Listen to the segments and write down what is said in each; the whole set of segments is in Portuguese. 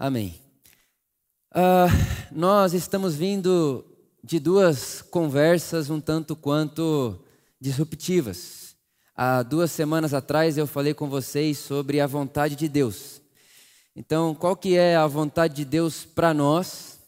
Amém. Uh, nós estamos vindo de duas conversas um tanto quanto disruptivas. Há duas semanas atrás eu falei com vocês sobre a vontade de Deus. Então, qual que é a vontade de Deus para nós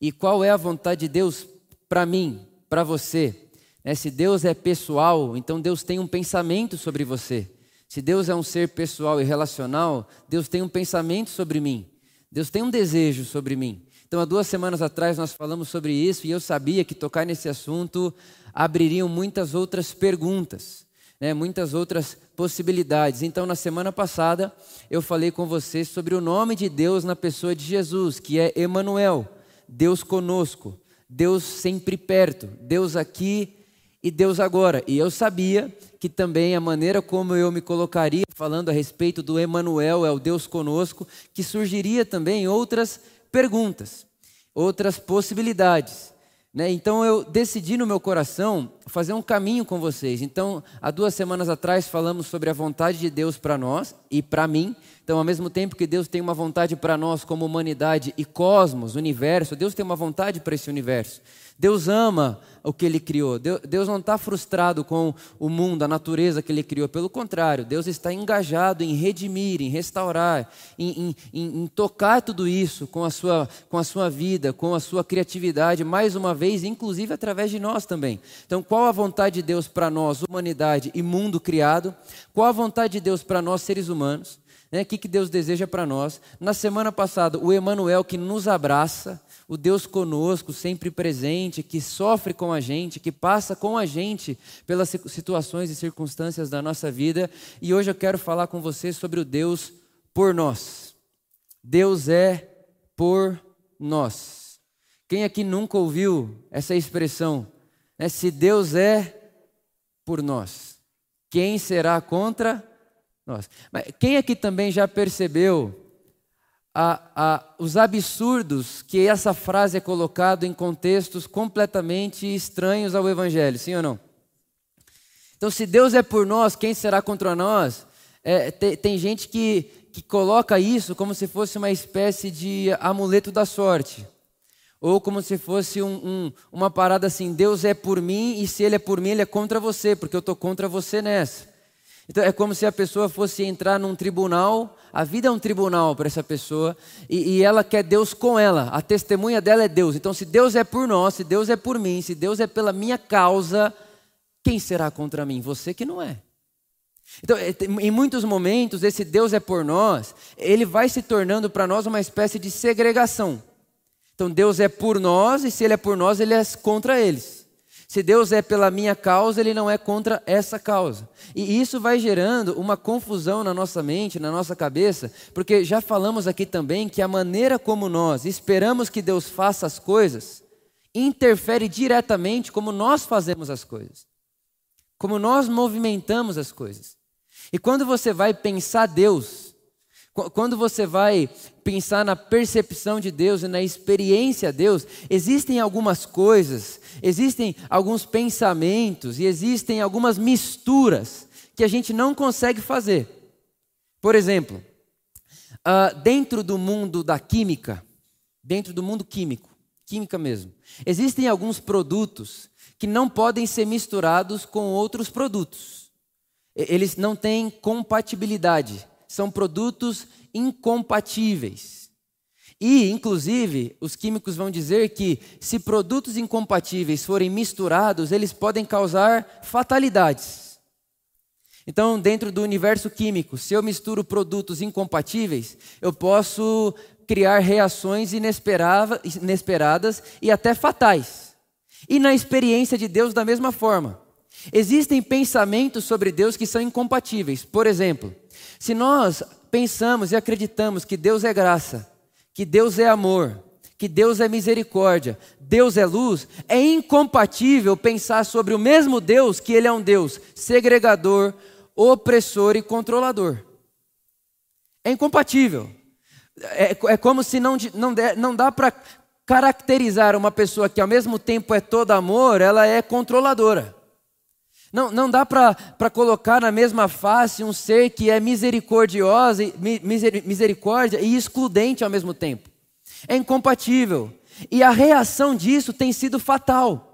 e qual é a vontade de Deus para mim, para você? Né? Se Deus é pessoal, então Deus tem um pensamento sobre você. Se Deus é um ser pessoal e relacional, Deus tem um pensamento sobre mim. Deus tem um desejo sobre mim. Então, há duas semanas atrás nós falamos sobre isso e eu sabia que tocar nesse assunto abririam muitas outras perguntas, né, muitas outras possibilidades. Então, na semana passada, eu falei com vocês sobre o nome de Deus na pessoa de Jesus, que é Emanuel, Deus conosco, Deus sempre perto, Deus aqui e Deus agora. E eu sabia que também a maneira como eu me colocaria falando a respeito do Emanuel, é o Deus conosco, que surgiria também outras perguntas, outras possibilidades. Né? Então eu decidi no meu coração fazer um caminho com vocês. Então, há duas semanas atrás falamos sobre a vontade de Deus para nós e para mim. Então, ao mesmo tempo que Deus tem uma vontade para nós como humanidade e cosmos, universo, Deus tem uma vontade para esse universo. Deus ama o que Ele criou. Deus não está frustrado com o mundo, a natureza que Ele criou. Pelo contrário, Deus está engajado em redimir, em restaurar, em, em, em, tocar tudo isso com a, sua, com a sua vida, com a sua criatividade, mais uma vez, inclusive através de nós também. Então, qual a vontade de Deus para nós, humanidade e mundo criado? Qual a vontade de Deus para nós, seres humanos? Né? O que, que Deus deseja para nós? Na semana passada, o Emanuel que nos abraça o Deus conosco, sempre presente, que sofre com a gente, que passa com a gente pelas situações e circunstâncias da nossa vida. E hoje eu quero falar com você sobre o Deus por nós. Deus é por nós. Quem aqui nunca ouviu essa expressão? Né? Se Deus é por nós, quem será contra nós? Mas quem aqui também já percebeu a, a, os absurdos que essa frase é colocada em contextos completamente estranhos ao Evangelho, sim ou não? Então, se Deus é por nós, quem será contra nós? É, tem, gente que, que coloca isso como se fosse uma espécie de amuleto da sorte. Ou como se fosse um, um, uma parada assim: Deus é por mim e se Ele é por mim, Ele é contra você, porque eu estou contra você nessa. Então é como se a pessoa fosse entrar num tribunal, a vida é um tribunal para essa pessoa, e, e, ela quer Deus com ela, a testemunha dela é Deus. Então, se Deus é por nós, se Deus é por mim, se Deus é pela minha causa, quem será contra mim? Você que não é. Então, é, em muitos momentos, esse Deus é por nós, ele vai se tornando para nós uma espécie de segregação. Então, Deus é por nós, e se Ele é por nós, Ele é contra eles. Se Deus é pela minha causa, Ele não é contra essa causa. E isso vai gerando uma confusão na nossa mente, na nossa cabeça, porque já falamos aqui também que a maneira como nós esperamos que Deus faça as coisas interfere diretamente como nós fazemos as coisas, como nós movimentamos as coisas. E quando você vai pensar Deus, quando você vai pensar na percepção de Deus e na experiência de Deus, existem algumas coisas, existem alguns pensamentos e existem algumas misturas que a gente não consegue fazer. Por exemplo, uh, dentro do mundo da química, dentro do mundo químico, química mesmo, existem alguns produtos que não podem ser misturados com outros produtos. Eles não têm compatibilidade são produtos incompatíveis. E, inclusive, os químicos vão dizer que se produtos incompatíveis forem misturados, eles podem causar fatalidades. Então, dentro do universo químico, se eu misturo produtos incompatíveis, eu posso criar reações inesperadas e até fatais. E na experiência de Deus, da mesma forma. Existem pensamentos sobre Deus que são incompatíveis. Por exemplo, se nós pensamos e acreditamos que Deus é graça, que Deus é amor, que Deus é misericórdia, Deus é luz, é incompatível pensar sobre o mesmo Deus que Ele é um Deus segregador, opressor e controlador. É incompatível. É, é como se não, não, não dá para caracterizar uma pessoa que ao mesmo tempo é toda amor, ela é controladora. Não, não dá para colocar na mesma face um ser que é misericordiosa, misericórdia e excludente ao mesmo tempo. É incompatível. E a reação disso tem sido fatal.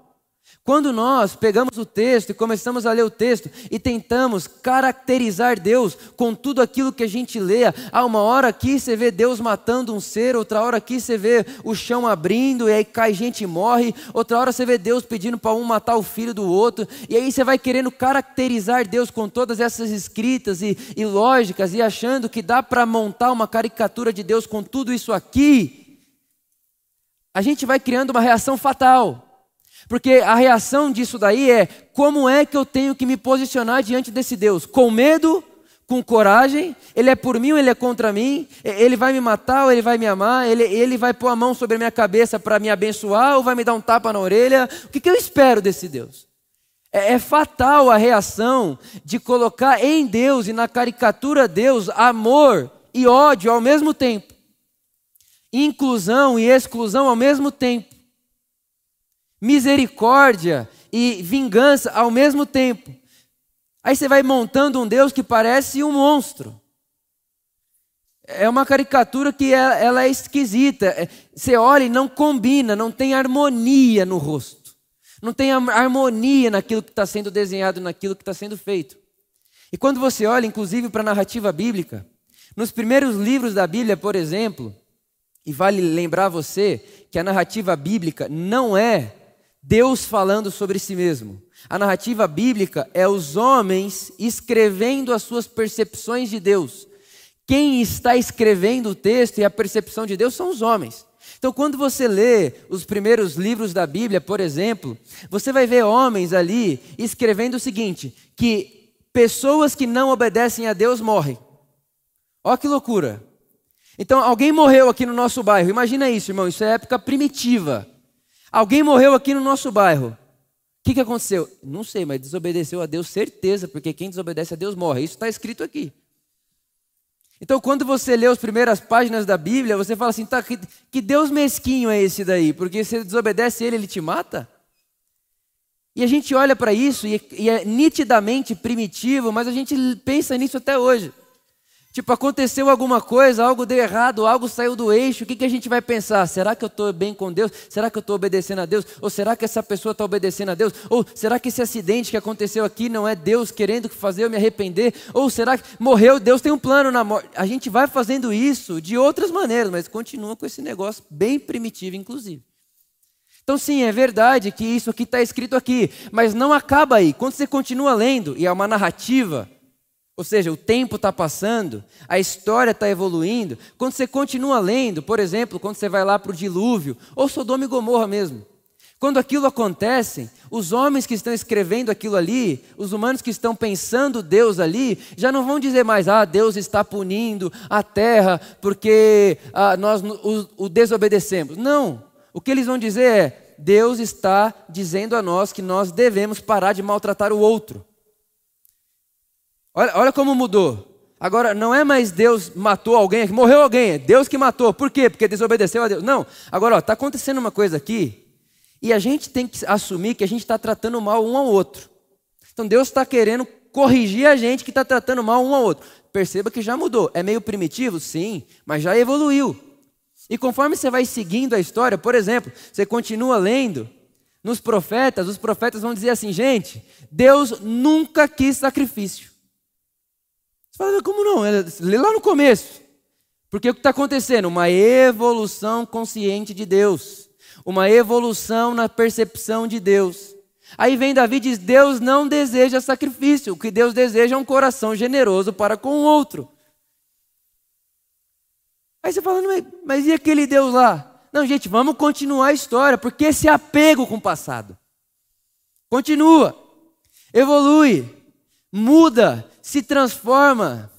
Quando nós pegamos o texto e começamos a ler o texto e tentamos caracterizar Deus com tudo aquilo que a gente lê, há uma hora aqui você vê Deus matando um ser, outra hora aqui você vê o chão abrindo e aí cai gente e morre, outra hora você vê Deus pedindo para um matar o filho do outro, e aí você vai querendo caracterizar Deus com todas essas escritas e, e lógicas e achando que dá para montar uma caricatura de Deus com tudo isso aqui. A gente vai criando uma reação fatal. Porque a reação disso daí é: como é que eu tenho que me posicionar diante desse Deus? Com medo? Com coragem? Ele é por mim ou ele é contra mim? Ele vai me matar ou ele vai me amar? Ele, ele vai pôr a mão sobre a minha cabeça para me abençoar ou vai me dar um tapa na orelha? O que, que eu espero desse Deus? É, é fatal a reação de colocar em Deus e na caricatura Deus amor e ódio ao mesmo tempo, inclusão e exclusão ao mesmo tempo misericórdia e vingança ao mesmo tempo. Aí você vai montando um Deus que parece um monstro. É uma caricatura que é, ela é esquisita. É, você olha e não combina, não tem harmonia no rosto. Não tem harmonia naquilo que está sendo desenhado, naquilo que está sendo feito. E quando você olha, inclusive, para a narrativa bíblica, nos primeiros livros da Bíblia, por exemplo, e vale lembrar você que a narrativa bíblica não é Deus falando sobre si mesmo. A narrativa bíblica é os homens escrevendo as suas percepções de Deus. Quem está escrevendo o texto e a percepção de Deus são os homens. Então, quando você lê os primeiros livros da Bíblia, por exemplo, você vai ver homens ali escrevendo o seguinte: que pessoas que não obedecem a Deus morrem. Olha que loucura. Então, alguém morreu aqui no nosso bairro. Imagina isso, irmão. Isso é época primitiva. Alguém morreu aqui no nosso bairro. O que, que aconteceu? Não sei, mas desobedeceu a Deus, certeza, porque quem desobedece a Deus morre. Isso está escrito aqui. Então, quando você lê as primeiras páginas da Bíblia, você fala assim: tá, que, que Deus mesquinho é esse daí? Porque se desobedece ele, ele te mata? E a gente olha para isso e, e é nitidamente primitivo, mas a gente pensa nisso até hoje. Tipo, aconteceu alguma coisa, algo deu errado, algo saiu do eixo, o que, que a gente vai pensar? Será que eu estou bem com Deus? Será que eu estou obedecendo a Deus? Ou será que essa pessoa está obedecendo a Deus? Ou será que esse acidente que aconteceu aqui não é Deus querendo fazer eu me arrepender? Ou será que morreu, Deus tem um plano na morte? A gente vai fazendo isso de outras maneiras, mas continua com esse negócio bem primitivo, inclusive. Então, sim, é verdade que isso aqui está escrito aqui, mas não acaba aí. Quando você continua lendo, e é uma narrativa, ou seja, o tempo está passando, a história está evoluindo. Quando você continua lendo, por exemplo, quando você vai lá para o dilúvio, ou Sodoma e Gomorra mesmo. Quando aquilo acontece, os homens que estão escrevendo aquilo ali, os humanos que estão pensando Deus ali, já não vão dizer mais, ah, Deus está punindo a terra porque ah, nós o, o desobedecemos. Não. O que eles vão dizer é, Deus está dizendo a nós que nós devemos parar de maltratar o outro. Olha, olha como mudou. Agora, não é mais Deus matou alguém, morreu alguém, é Deus que matou. Por quê? Porque desobedeceu a Deus. Não. Agora, está acontecendo uma coisa aqui, e a gente tem que assumir que a gente está tratando mal um ao outro. Então, Deus está querendo corrigir a gente que está tratando mal um ao outro. Perceba que já mudou. É meio primitivo? Sim, mas já evoluiu. E conforme você vai seguindo a história, por exemplo, você continua lendo, nos profetas, os profetas vão dizer assim: gente, Deus nunca quis sacrifício. Você fala, como não? Lê lá no começo. Porque o que está acontecendo? Uma evolução consciente de Deus. Uma evolução na percepção de Deus. Aí vem Davi e diz: Deus não deseja sacrifício. O que Deus deseja é um coração generoso para com o outro. Aí você fala, mas e aquele Deus lá? Não, gente, vamos continuar a história, porque esse apego com o passado. Continua, evolui, muda, se transforma,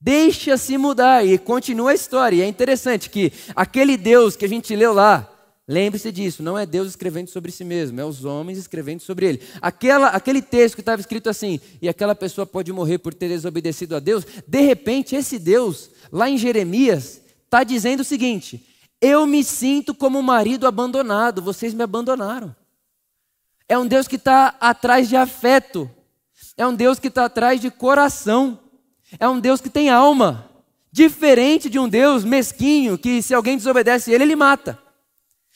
deixa-se mudar e continua a história. E é interessante que aquele Deus que a gente leu lá, lembre-se disso, não é Deus escrevendo sobre si mesmo, é os homens escrevendo sobre ele. Aquela, aquele texto que estava escrito assim, e aquela pessoa pode morrer por ter desobedecido a Deus, de repente esse Deus, lá em Jeremias, está dizendo o seguinte: eu me sinto como um marido abandonado, vocês me abandonaram. É um Deus que está atrás de afeto. É um Deus que está atrás de coração. É um Deus que tem alma. Diferente de um Deus mesquinho que, se alguém desobedece ele, ele mata.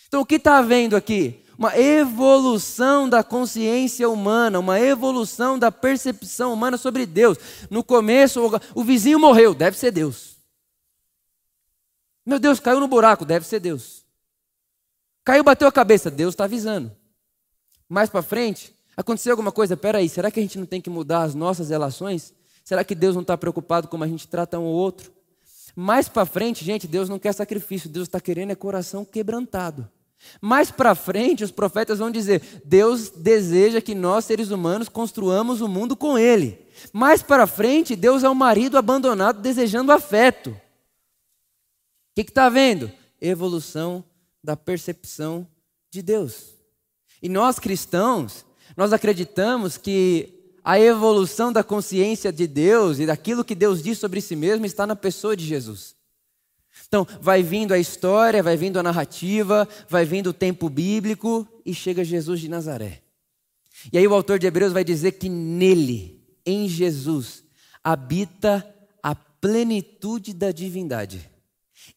Então, o que está havendo aqui? Uma evolução da consciência humana, uma evolução da percepção humana sobre Deus. No começo, o vizinho morreu, deve ser Deus. Meu Deus, caiu no buraco, deve ser Deus. Caiu, bateu a cabeça, Deus está avisando. Mais para frente, aconteceu alguma coisa, peraí, será que a gente não tem que mudar as nossas relações? Será que Deus não está preocupado como a gente trata um ou outro? Mais para frente, gente, Deus não quer sacrifício, Deus está querendo é coração quebrantado. Mais para frente, os profetas vão dizer: Deus deseja que nós, seres humanos, construamos o mundo com Ele. Mais para frente, Deus é um marido abandonado desejando afeto. O que está vendo? Evolução da percepção de Deus. E nós cristãos, nós acreditamos que a evolução da consciência de Deus e daquilo que Deus diz sobre si mesmo está na pessoa de Jesus. Então, vai vindo a história, vai vindo a narrativa, vai vindo o tempo bíblico e chega Jesus de Nazaré. E aí o autor de Hebreus vai dizer que nele, em Jesus, habita a plenitude da divindade.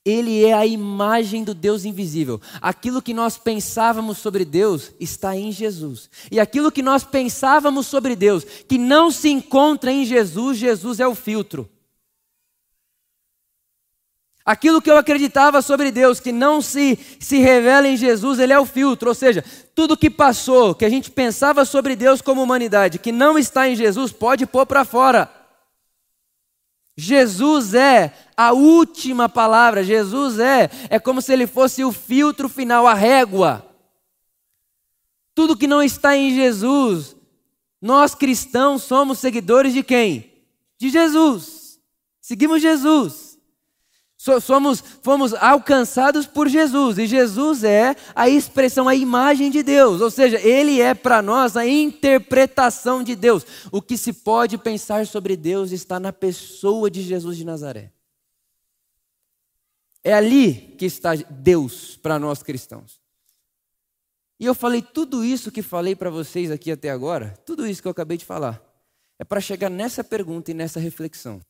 Ele é a imagem do Deus invisível. Aquilo que nós pensávamos sobre Deus está em Jesus. E aquilo que nós pensávamos sobre Deus, que não se encontra em Jesus, Jesus é o filtro. Aquilo que eu acreditava sobre Deus, que não se, se revela em Jesus, ele é o filtro. Ou seja, tudo que passou, que a gente pensava sobre Deus como humanidade, que não está em Jesus, pode pôr para fora. Jesus é a última palavra, Jesus é, é como se ele fosse o filtro final, a régua. Tudo que não está em Jesus, nós cristãos somos seguidores de quem? De Jesus. Seguimos Jesus. Somos, fomos alcançados por Jesus, e Jesus é a expressão, a imagem de Deus, ou seja, Ele é para nós a interpretação de Deus. O que se pode pensar sobre Deus está na pessoa de Jesus de Nazaré. É ali que está Deus para nós cristãos. E eu falei tudo isso que falei para vocês aqui até agora, tudo isso que eu acabei de falar, é para chegar nessa pergunta e nessa reflexão.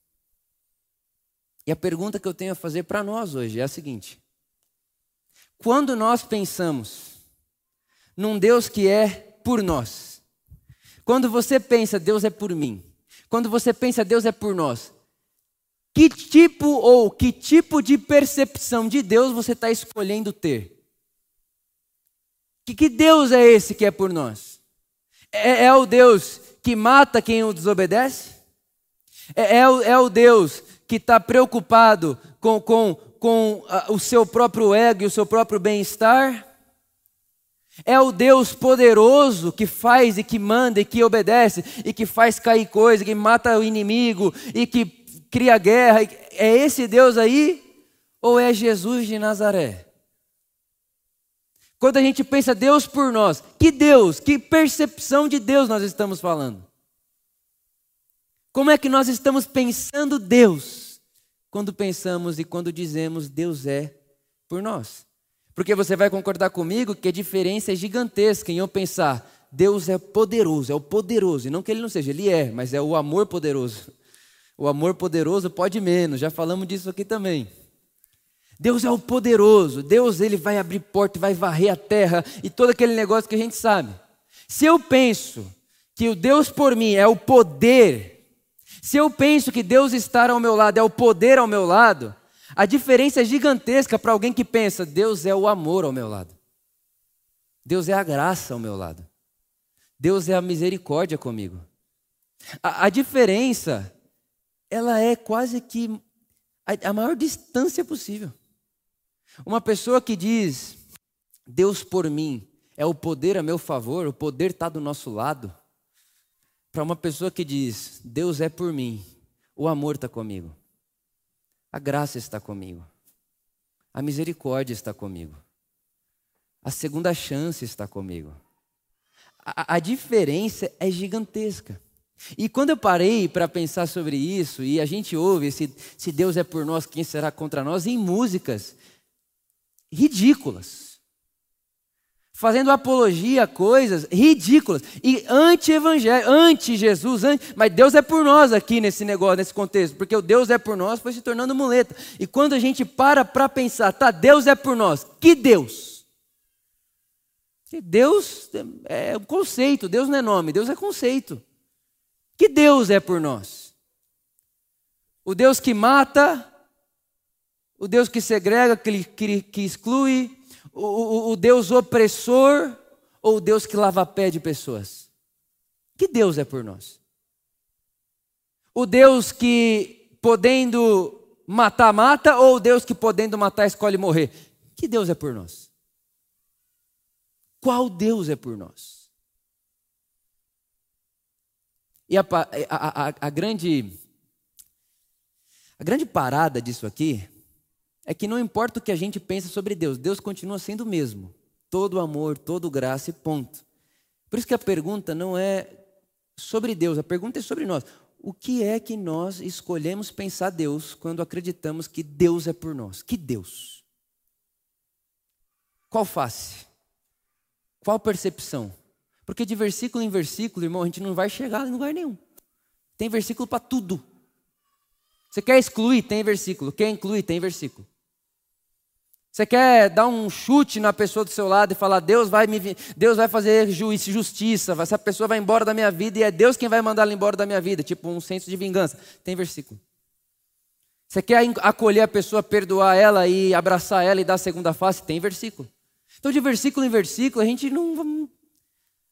E a pergunta que eu tenho a fazer para nós hoje é a seguinte: quando nós pensamos num Deus que é por nós, quando você pensa Deus é por mim, quando você pensa Deus é por nós, que tipo ou que tipo de percepção de Deus você está escolhendo ter? Que, que Deus é esse que é por nós? É, é o Deus que mata quem o desobedece? É, é, é o Deus que está preocupado com, com, com uh, o seu próprio ego e o seu próprio bem-estar? É o Deus poderoso que faz e que manda e que obedece e que faz cair coisa, que mata o inimigo e que cria guerra? É esse Deus aí? Ou é Jesus de Nazaré? Quando a gente pensa Deus por nós, que Deus, que percepção de Deus nós estamos falando? Como é que nós estamos pensando Deus quando pensamos e quando dizemos Deus é por nós? Porque você vai concordar comigo que a diferença é gigantesca em eu pensar Deus é poderoso, é o poderoso, e não que ele não seja, ele é, mas é o amor poderoso. O amor poderoso pode menos, já falamos disso aqui também. Deus é o poderoso, Deus ele vai abrir porta, vai varrer a terra e todo aquele negócio que a gente sabe. Se eu penso que o Deus por mim é o poder se eu penso que Deus estar ao meu lado é o poder ao meu lado, a diferença é gigantesca para alguém que pensa, Deus é o amor ao meu lado. Deus é a graça ao meu lado. Deus é a misericórdia comigo. A, a diferença, ela é quase que a, a maior distância possível. Uma pessoa que diz, Deus por mim, é o poder a meu favor, o poder está do nosso lado para uma pessoa que diz: Deus é por mim, o amor está comigo, a graça está comigo, a misericórdia está comigo, a segunda chance está comigo. A, a diferença é gigantesca. E quando eu parei para pensar sobre isso, e a gente ouve: se, se Deus é por nós, quem será contra nós? em músicas ridículas fazendo apologia a coisas ridículas e anti-evangelho, anti-Jesus, anti... mas Deus é por nós aqui nesse negócio, nesse contexto, porque o Deus é por nós foi se tornando muleta. E quando a gente para para pensar, tá, Deus é por nós, que Deus? Que Deus é um conceito, Deus não é nome, Deus é conceito. Que Deus é por nós? O Deus que mata, o Deus que segrega, que, que, que exclui, o, o, Deus opressor ou o Deus que lava pé de pessoas? Que Deus é por nós? O Deus que podendo matar, mata, ou o Deus que podendo matar, escolhe morrer? Que Deus é por nós? Qual Deus é por nós? E a, a, a, a grande, a grande parada disso aqui é que não importa o que a gente pensa sobre Deus, Deus continua sendo o mesmo. Todo amor, todo graça e ponto. Por isso que a pergunta não é sobre Deus, a pergunta é sobre nós. O que é que nós escolhemos pensar Deus quando acreditamos que Deus é por nós? Que Deus? Qual face? Qual percepção? Porque de versículo em versículo, irmão, a gente não vai chegar em lugar nenhum. Tem versículo para tudo. Você quer excluir? Tem versículo. Quer incluir? Tem versículo. Você quer dar um chute na pessoa do seu lado e falar, Deus vai, me, Deus vai fazer justiça, essa pessoa vai embora da minha vida e é Deus quem vai mandar ela embora da minha vida, tipo um senso de vingança. Tem versículo. Você quer acolher a pessoa, perdoar ela e abraçar ela e dar a segunda face? Tem versículo. Então, de versículo em versículo, a gente não.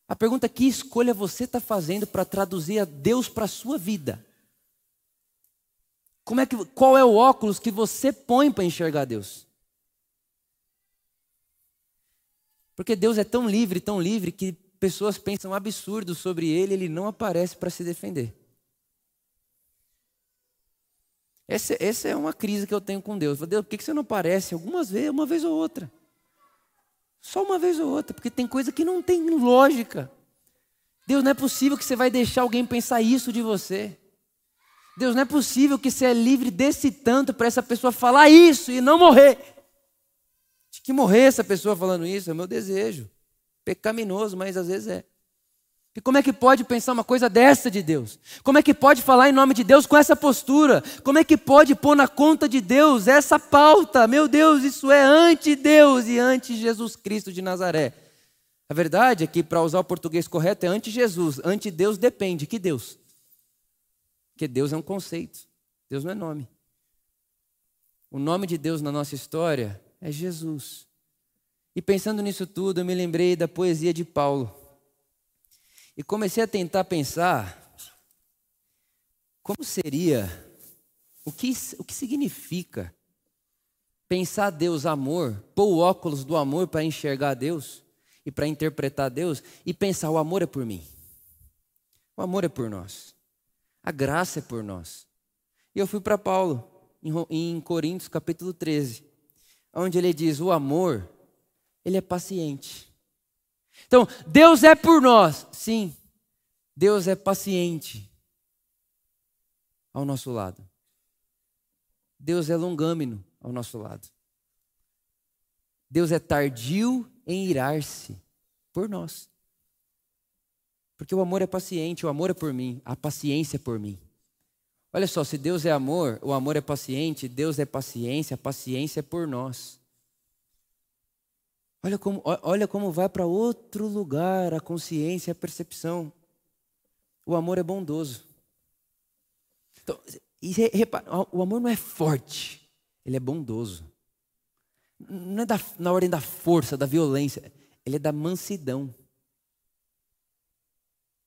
A pergunta é: que escolha você está fazendo para traduzir a Deus para a sua vida? Como é que, qual é o óculos que você põe para enxergar Deus? Porque Deus é tão livre, tão livre, que pessoas pensam absurdos sobre ele, ele não aparece para se defender. Essa, essa, é uma crise que eu tenho com Deus. Deus, por que você não aparece algumas vezes, uma vez ou outra? Só uma vez ou outra, porque tem coisa que não tem lógica. Deus, não é possível que você vai deixar alguém pensar isso de você. Deus, não é possível que você é livre desse tanto para essa pessoa falar isso e não morrer. Que morrer essa pessoa falando isso, é o meu desejo. Pecaminoso, mas às vezes é. E como é que pode pensar uma coisa dessa de Deus? Como é que pode falar em nome de Deus com essa postura? Como é que pode pôr na conta de Deus essa pauta? Meu Deus, isso é anti-Deus e anti-Jesus Cristo de Nazaré. A verdade é que, para usar o português correto, é anti-Jesus. Anti-Deus depende. Que Deus? Porque Deus é um conceito. Deus não é nome. O nome de Deus na nossa história é Jesus. E pensando nisso tudo, eu me lembrei da poesia de Paulo. E comecei a tentar pensar como seria, o que, o que significa pensar Deus amor, pôr o óculos do amor para enxergar Deus e para interpretar Deus e pensar: o amor é por mim, o amor é por nós, a graça é por nós. E eu fui para Paulo, em Coríntios capítulo 13 onde ele diz: o amor, ele é paciente. Então, Deus é por nós, sim, Deus é paciente ao nosso lado. Deus é longâmino ao nosso lado. Deus é tardio em irar-se por nós. Porque o amor é paciente, o amor é por mim, a paciência é por mim. Olha só, se Deus é amor, o amor é paciente, Deus é paciência, a paciência é por nós. Olha como, olha como vai para outro lugar a consciência, a percepção. O amor é bondoso. Então, repara, o amor não é forte, ele é bondoso. Não é da, na ordem da força, da violência, ele é da mansidão.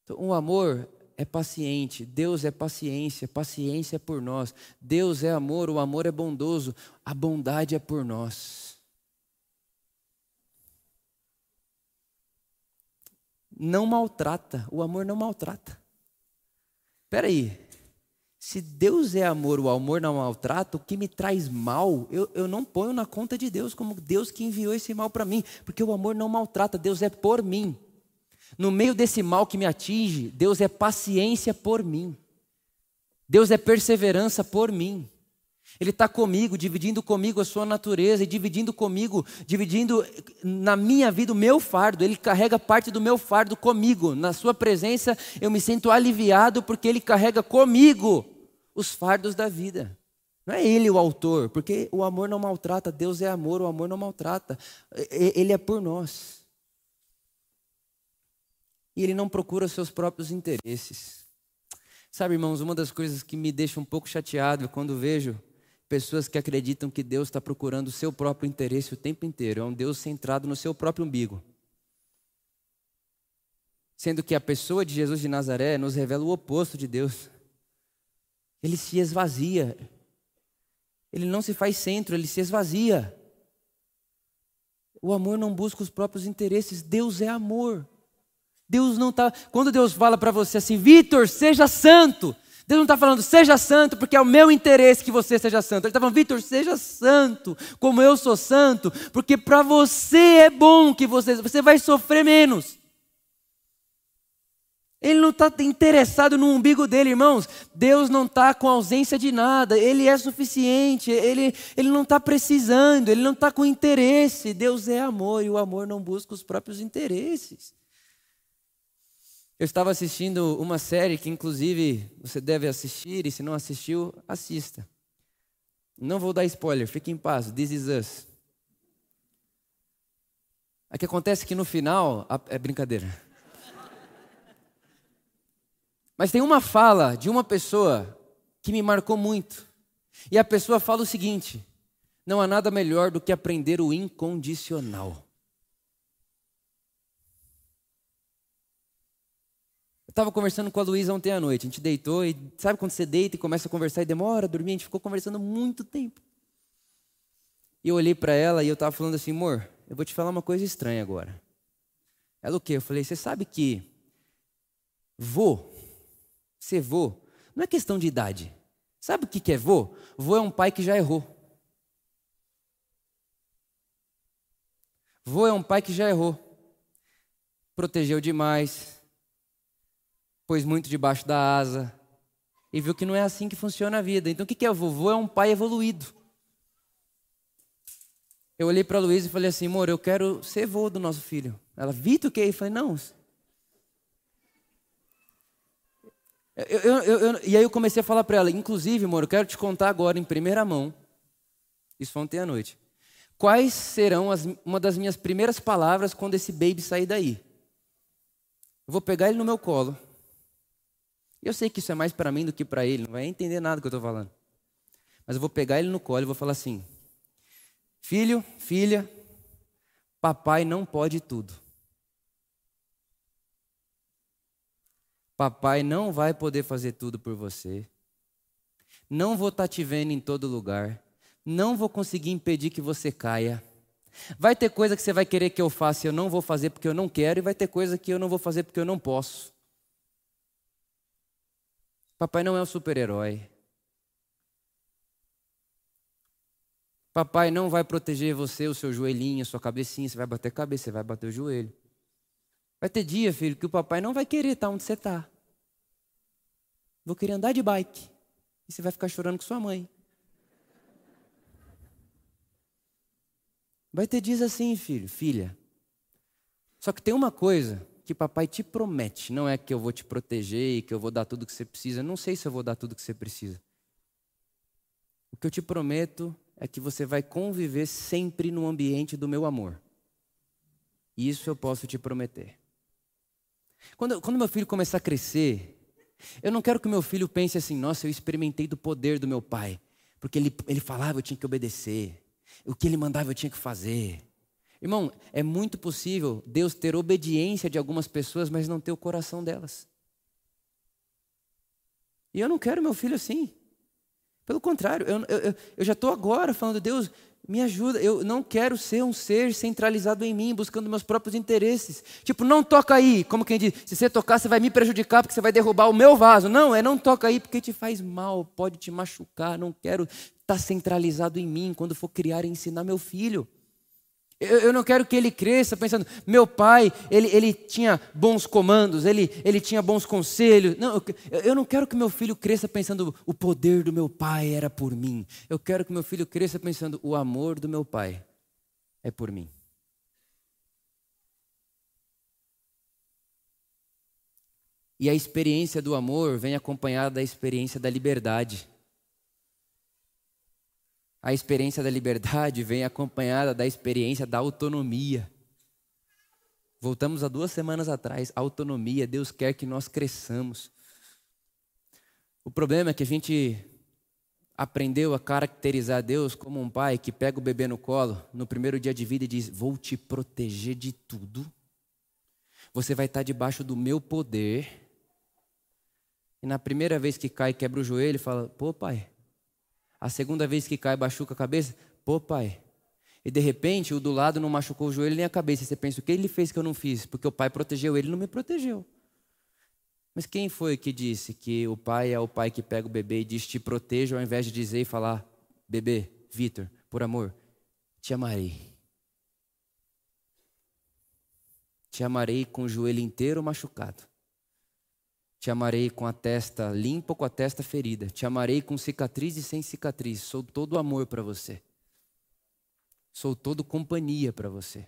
Então, o amor é paciente, Deus é paciência, paciência é por nós. Deus é amor, o amor é bondoso, a bondade é por nós. Não maltrata, o amor não maltrata. Espera aí, se Deus é amor, o amor não maltrata, o que me traz mal, eu, eu não ponho na conta de Deus como Deus que enviou esse mal para mim, porque o amor não maltrata, Deus é por mim. No meio desse mal que me atinge, Deus é paciência por mim. Deus é perseverança por mim. Ele está comigo, dividindo comigo a sua natureza e dividindo comigo, dividindo na minha vida o meu fardo. Ele carrega parte do meu fardo comigo. Na sua presença eu me sinto aliviado porque ele carrega comigo os fardos da vida. Não é ele o autor, porque o amor não maltrata, Deus é amor, o amor não maltrata. Ele é por nós. E ele não procura os seus próprios interesses. Sabe, irmãos, uma das coisas que me deixa um pouco chateado é quando vejo pessoas que acreditam que Deus está procurando o seu próprio interesse o tempo inteiro. É um Deus centrado no seu próprio umbigo. Sendo que a pessoa de Jesus de Nazaré nos revela o oposto de Deus. Ele se esvazia. Ele não se faz centro, ele se esvazia. O amor não busca os próprios interesses. Deus é amor. Deus não está. Quando Deus fala para você assim, Vitor, seja santo. Deus não está falando, seja santo, porque é o meu interesse que você seja santo. Ele está falando, Vitor, seja santo, como eu sou santo, porque para você é bom que você, você vai sofrer menos. Ele não está interessado no umbigo dele, irmãos. Deus não está com ausência de nada. Ele é suficiente. Ele, ele não está precisando. Ele não está com interesse. Deus é amor e o amor não busca os próprios interesses. Eu estava assistindo uma série que, inclusive, você deve assistir, e se não assistiu, assista. Não vou dar spoiler, fique em paz. This is us. O que acontece é que no final. É brincadeira. Mas tem uma fala de uma pessoa que me marcou muito. E a pessoa fala o seguinte: não há nada melhor do que aprender o incondicional. Estava conversando com a Luísa ontem à noite. A gente deitou e sabe quando você deita e começa a conversar e demora a dormir? A gente ficou conversando muito tempo. E eu olhei para ela e eu estava falando assim, amor, eu vou te falar uma coisa estranha agora. Ela o quê? Eu falei, você sabe que vô, ser vô, não é questão de idade. Sabe o que é vô? Vô é um pai que já errou. Vô é um pai que já errou. Protegeu demais, pôs muito debaixo da asa e viu que não é assim que funciona a vida. Então o que é o vovô? É um pai evoluído. Eu olhei para a Luísa e falei assim, amor, eu quero ser vô do nosso filho. Ela, Vitor, o que? Eu falei, não. Eu, eu, eu, e aí eu comecei a falar para ela, inclusive, amor, eu quero te contar agora em primeira mão, isso ontem à noite, quais serão as, uma das minhas primeiras palavras quando esse baby sair daí. Eu vou pegar ele no meu colo, eu sei que isso é mais para mim do que para ele, não vai entender nada que eu estou falando. Mas eu vou pegar ele no colo e vou falar assim: Filho, filha, papai não pode tudo. Papai não vai poder fazer tudo por você. Não vou estar tá te vendo em todo lugar. Não vou conseguir impedir que você caia. Vai ter coisa que você vai querer que eu faça e eu não vou fazer porque eu não quero, e vai ter coisa que eu não vou fazer porque eu não posso. Papai não é um super-herói. Papai não vai proteger você, o seu joelhinho, a sua cabecinha. Você vai bater a cabeça, você vai bater o joelho. Vai ter dia, filho, que o papai não vai querer estar onde você está. Vou querer andar de bike. E você vai ficar chorando com sua mãe. Vai ter dias assim, filho, filha. Só que tem uma coisa que papai te promete. Não é que eu vou te proteger e que eu vou dar tudo que você precisa. Não sei se eu vou dar tudo que você precisa. O que eu te prometo é que você vai conviver sempre no ambiente do meu amor. Isso eu posso te prometer. Quando, quando meu filho começar a crescer, eu não quero que meu filho pense assim: nossa, eu experimentei do poder do meu pai. Porque ele, ele falava, eu tinha que obedecer. O que ele mandava, eu tinha que fazer. Irmão, é muito possível Deus ter obediência de algumas pessoas, mas não ter o coração delas. E eu não quero meu filho assim. Pelo contrário, eu, eu, eu já estou agora falando, Deus, me ajuda. Eu não quero ser um ser centralizado em mim, buscando meus próprios interesses. Tipo, não toca aí. Como quem diz, se você tocar, você vai me prejudicar porque você vai derrubar o meu vaso. Não, é não toca aí porque te faz mal, pode te machucar. Não quero estar centralizado em mim quando for criar e ensinar meu filho. Eu, eu, não quero que ele cresça pensando, meu pai, ele, ele tinha bons comandos, ele, ele tinha bons conselhos. Não, eu, eu não quero que meu filho cresça pensando, o poder do meu pai era por mim. Eu quero que meu filho cresça pensando, o amor do meu pai é por mim. E a experiência do amor vem acompanhada da experiência da liberdade. A experiência da liberdade vem acompanhada da experiência da autonomia. Voltamos a duas semanas atrás, autonomia, Deus quer que nós cresçamos. O problema é que a gente aprendeu a caracterizar Deus como um pai que pega o bebê no colo no primeiro dia de vida e diz: Vou te proteger de tudo. Você vai estar debaixo do meu poder. E na primeira vez que cai, quebra o joelho, fala: Pô, pai, a segunda vez que cai, machuca a cabeça. Pô, pai. E de repente, o do lado não machucou o joelho nem a cabeça. Você pensa, o que ele fez que eu não fiz? Porque o pai protegeu ele, não me protegeu. Mas quem foi que disse que o pai é o pai que pega o bebê e diz te proteja, ao invés de dizer e falar, bebê, Vitor, por amor, te amarei. Te amarei com o joelho inteiro machucado. Te amarei com a testa limpa ou com a testa ferida. Te amarei com cicatriz e sem cicatriz. Sou todo amor para você. Sou todo companhia para você.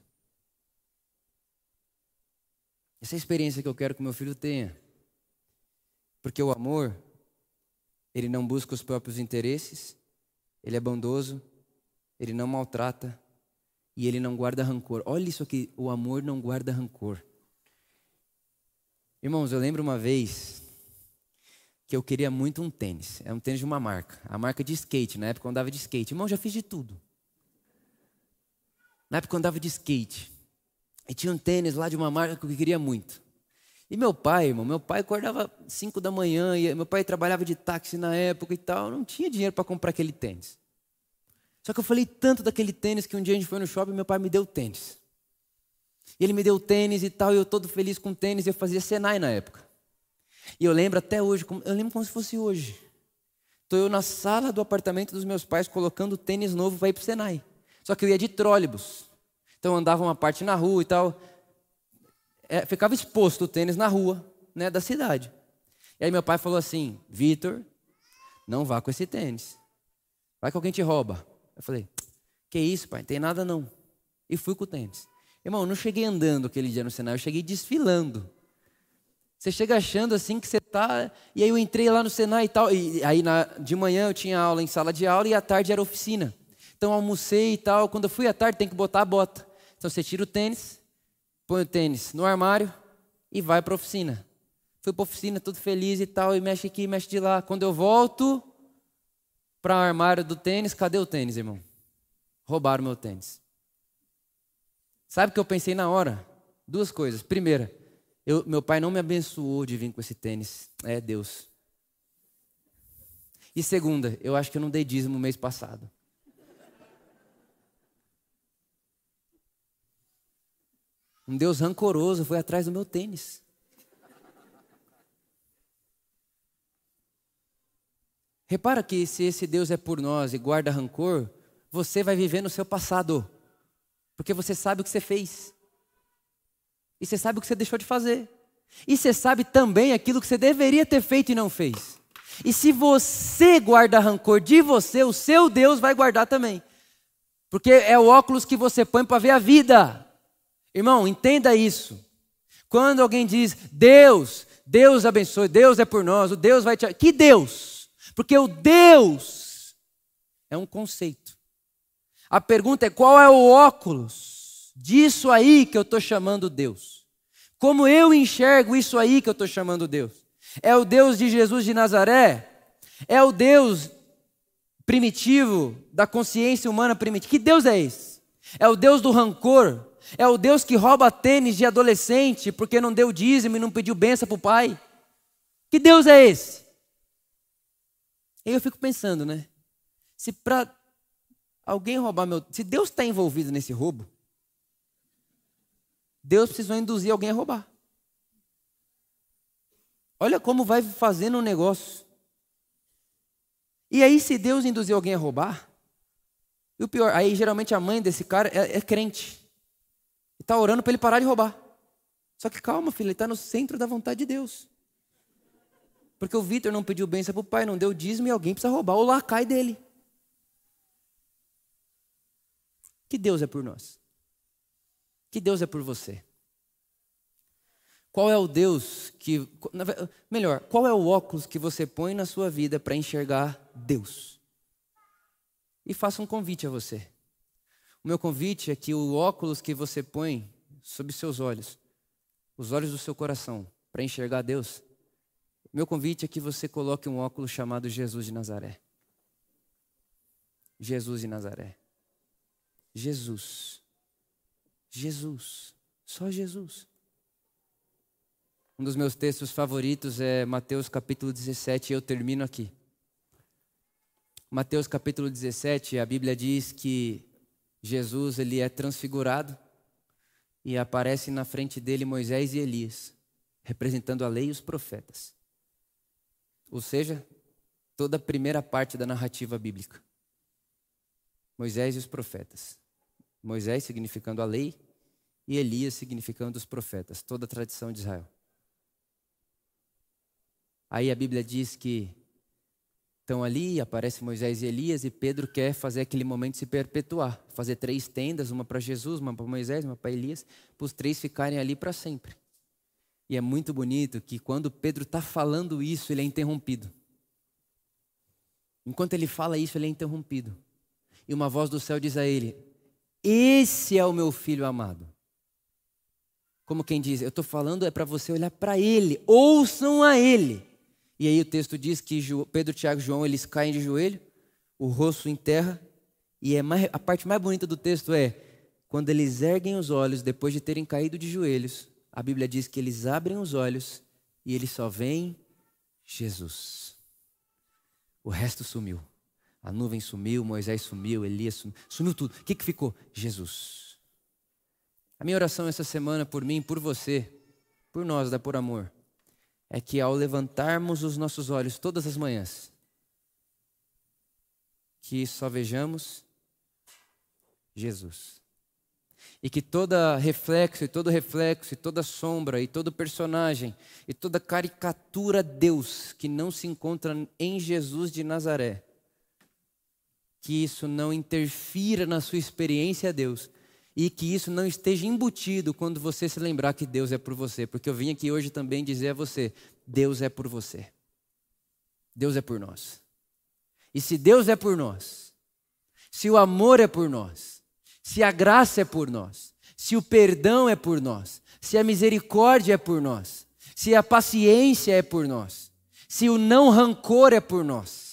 Essa é a experiência que eu quero que meu filho tenha. Porque o amor, ele não busca os próprios interesses, ele é bondoso, ele não maltrata e ele não guarda rancor. Olha isso aqui, o amor não guarda rancor. Irmãos, eu lembro uma vez que eu queria muito um tênis. É um tênis de uma marca. A marca de skate, na época eu andava de skate. Irmão, já fiz de tudo. Na época eu andava de skate. E tinha um tênis lá de uma marca que eu queria muito. E meu pai, irmão, meu pai acordava 5 da manhã, e meu pai trabalhava de táxi na época e tal, não tinha dinheiro para comprar aquele tênis. Só que eu falei tanto daquele tênis que um dia a gente foi no shopping e meu pai me deu o tênis. E ele me deu tênis e tal, e eu todo feliz com tênis, eu fazia Senai na época. E eu lembro até hoje, eu lembro como se fosse hoje. Estou eu na sala do apartamento dos meus pais colocando tênis novo para ir para o Senai. Só que eu ia de trólebus. Então eu andava uma parte na rua e tal. É, ficava exposto o tênis na rua né, da cidade. E aí meu pai falou assim: Vitor, não vá com esse tênis. Vai que alguém te rouba. Eu falei: Que isso, pai? Não tem nada não. E fui com o tênis. Irmão, eu não cheguei andando aquele dia no Senai, eu cheguei desfilando. Você chega achando assim que você está. E aí eu entrei lá no Senai e tal. E aí na, de manhã eu tinha aula em sala de aula e à tarde era oficina. Então almocei e tal. Quando eu fui à tarde tem que botar a bota. Então você tira o tênis, põe o tênis no armário e vai para a oficina. Fui para a oficina todo feliz e tal. E mexe aqui, mexe de lá. Quando eu volto para o armário do tênis, cadê o tênis, irmão? Roubaram meu tênis. Sabe o que eu pensei na hora? Duas coisas. Primeira, eu, meu pai não me abençoou de vir com esse tênis. É Deus. E segunda, eu acho que eu não dei dízimo mês passado. Um Deus rancoroso foi atrás do meu tênis. Repara que se esse Deus é por nós e guarda rancor, você vai viver no seu passado. Porque você sabe o que você fez. E você sabe o que você deixou de fazer. E você sabe também aquilo que você deveria ter feito e não fez. E se você guarda rancor de você, o seu Deus vai guardar também. Porque é o óculos que você põe para ver a vida. Irmão, entenda isso. Quando alguém diz, Deus, Deus abençoe, Deus é por nós, o Deus vai te. Que Deus? Porque o Deus é um conceito. A pergunta é: qual é o óculos disso aí que eu estou chamando Deus? Como eu enxergo isso aí que eu estou chamando Deus? É o Deus de Jesus de Nazaré? É o Deus primitivo, da consciência humana primitiva? Que Deus é esse? É o Deus do rancor? É o Deus que rouba tênis de adolescente porque não deu dízimo e não pediu benção para o pai? Que Deus é esse? E eu fico pensando, né? Se para alguém roubar meu. Se Deus está envolvido nesse roubo, Deus precisou induzir alguém a roubar. Olha como vai fazendo um negócio. E aí, se Deus induziu alguém a roubar, e o pior, aí geralmente a mãe desse cara é, é crente. está orando para ele parar de roubar. Só que calma, filho, ele está no centro da vontade de Deus. Porque o Vitor não pediu bênção para o pai, não deu dízimo e alguém precisa roubar o lacai dele. Que Deus é por nós? Que Deus é por você? Qual é o Deus que. Melhor, qual é o óculos que você põe na sua vida para enxergar Deus? E faça um convite a você. O meu convite é que o óculos que você põe sob seus olhos, os olhos do seu coração, para enxergar Deus, meu convite é que você coloque um óculos chamado Jesus de Nazaré. Jesus de Nazaré. Jesus. Jesus. Só Jesus. Um dos meus textos favoritos é Mateus capítulo 17, e eu termino aqui. Mateus capítulo 17, a Bíblia diz que Jesus ele é transfigurado e aparece na frente dele Moisés e Elias, representando a lei e os profetas. Ou seja, toda a primeira parte da narrativa bíblica. Moisés e os profetas. Moisés significando a lei e Elias significando os profetas, toda a tradição de Israel. Aí a Bíblia diz que estão ali, aparece Moisés e Elias, e Pedro quer fazer aquele momento se perpetuar, fazer três tendas, uma para Jesus, uma para Moisés, uma para Elias, para os três ficarem ali para sempre. E é muito bonito que quando Pedro está falando isso, ele é interrompido. Enquanto ele fala isso, ele é interrompido. E uma voz do céu diz a ele: Esse é o meu filho amado. Como quem diz, eu estou falando é para você olhar para ele, ouçam a ele. E aí o texto diz que Pedro, Tiago e João, eles caem de joelho, o rosto em terra, e é mais, a parte mais bonita do texto é quando eles erguem os olhos depois de terem caído de joelhos, a Bíblia diz que eles abrem os olhos e eles só veem Jesus. O resto sumiu. A nuvem sumiu, Moisés sumiu, Elias sumiu, sumiu tudo. O que, que ficou? Jesus. A minha oração essa semana por mim, por você, por nós da Por Amor, é que ao levantarmos os nossos olhos todas as manhãs, que só vejamos Jesus. E que toda reflexo, e todo reflexo, e toda sombra, e todo personagem, e toda caricatura Deus que não se encontra em Jesus de Nazaré, que isso não interfira na sua experiência a Deus, e que isso não esteja embutido quando você se lembrar que Deus é por você, porque eu vim aqui hoje também dizer a você: Deus é por você. Deus é por nós. E se Deus é por nós, se o amor é por nós, se a graça é por nós, se o perdão é por nós, se a misericórdia é por nós, se a paciência é por nós, se o não rancor é por nós,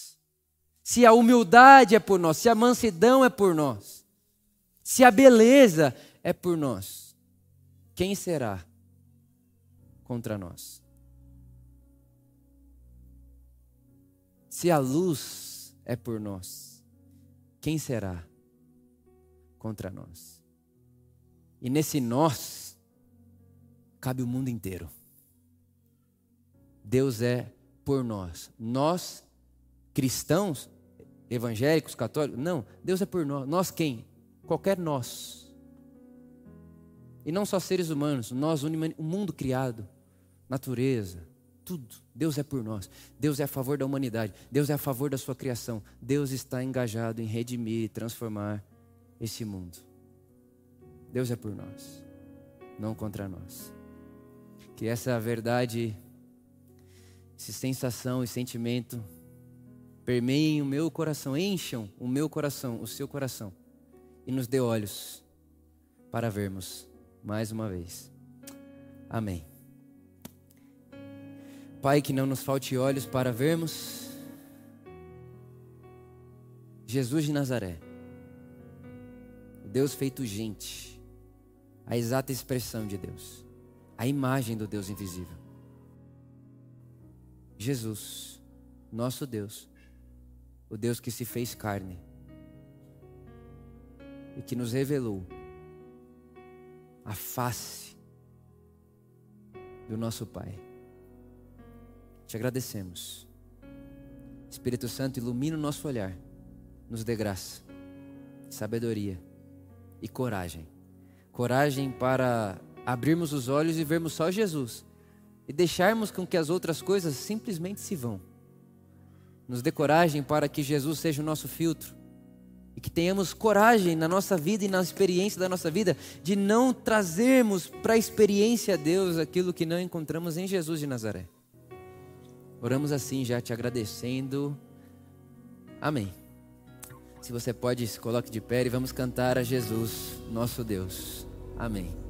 se a humildade é por nós, se a mansidão é por nós, se a beleza é por nós, quem será contra nós? Se a luz é por nós, quem será contra nós. E nesse nós cabe o mundo inteiro. Deus é por nós. Nós, cristãos, evangélicos, católicos, não, Deus é por nós. Nós quem? Qualquer nós. E não só seres humanos, nós, o mundo criado, natureza, tudo. Deus é por nós. Deus é a favor da humanidade. Deus é a favor da sua criação. Deus está engajado em redimir e transformar esse mundo. Deus é por nós, não contra nós. Que essa verdade, essa sensação e sentimento permeiem o meu coração, encham o meu coração, o seu coração e nos dê olhos para vermos mais uma vez. Amém. Pai, que não nos falte olhos para vermos Jesus de Nazaré Deus feito gente, a exata expressão de Deus, a imagem do Deus invisível. Jesus, nosso Deus, o Deus que se fez carne e que nos revelou a face do nosso Pai. Te agradecemos. Espírito Santo, ilumina o nosso olhar, nos dê graça, sabedoria e coragem coragem para abrirmos os olhos e vermos só Jesus e deixarmos com que as outras coisas simplesmente se vão. Nos dê coragem para que Jesus seja o nosso filtro e que tenhamos coragem na nossa vida e na experiência da nossa vida de não trazermos para a experiência a Deus aquilo que não encontramos em Jesus de Nazaré. Oramos assim, já te agradecendo. Amém. Se você pode, se coloque de pé e vamos cantar a Jesus, nosso Deus. Amém.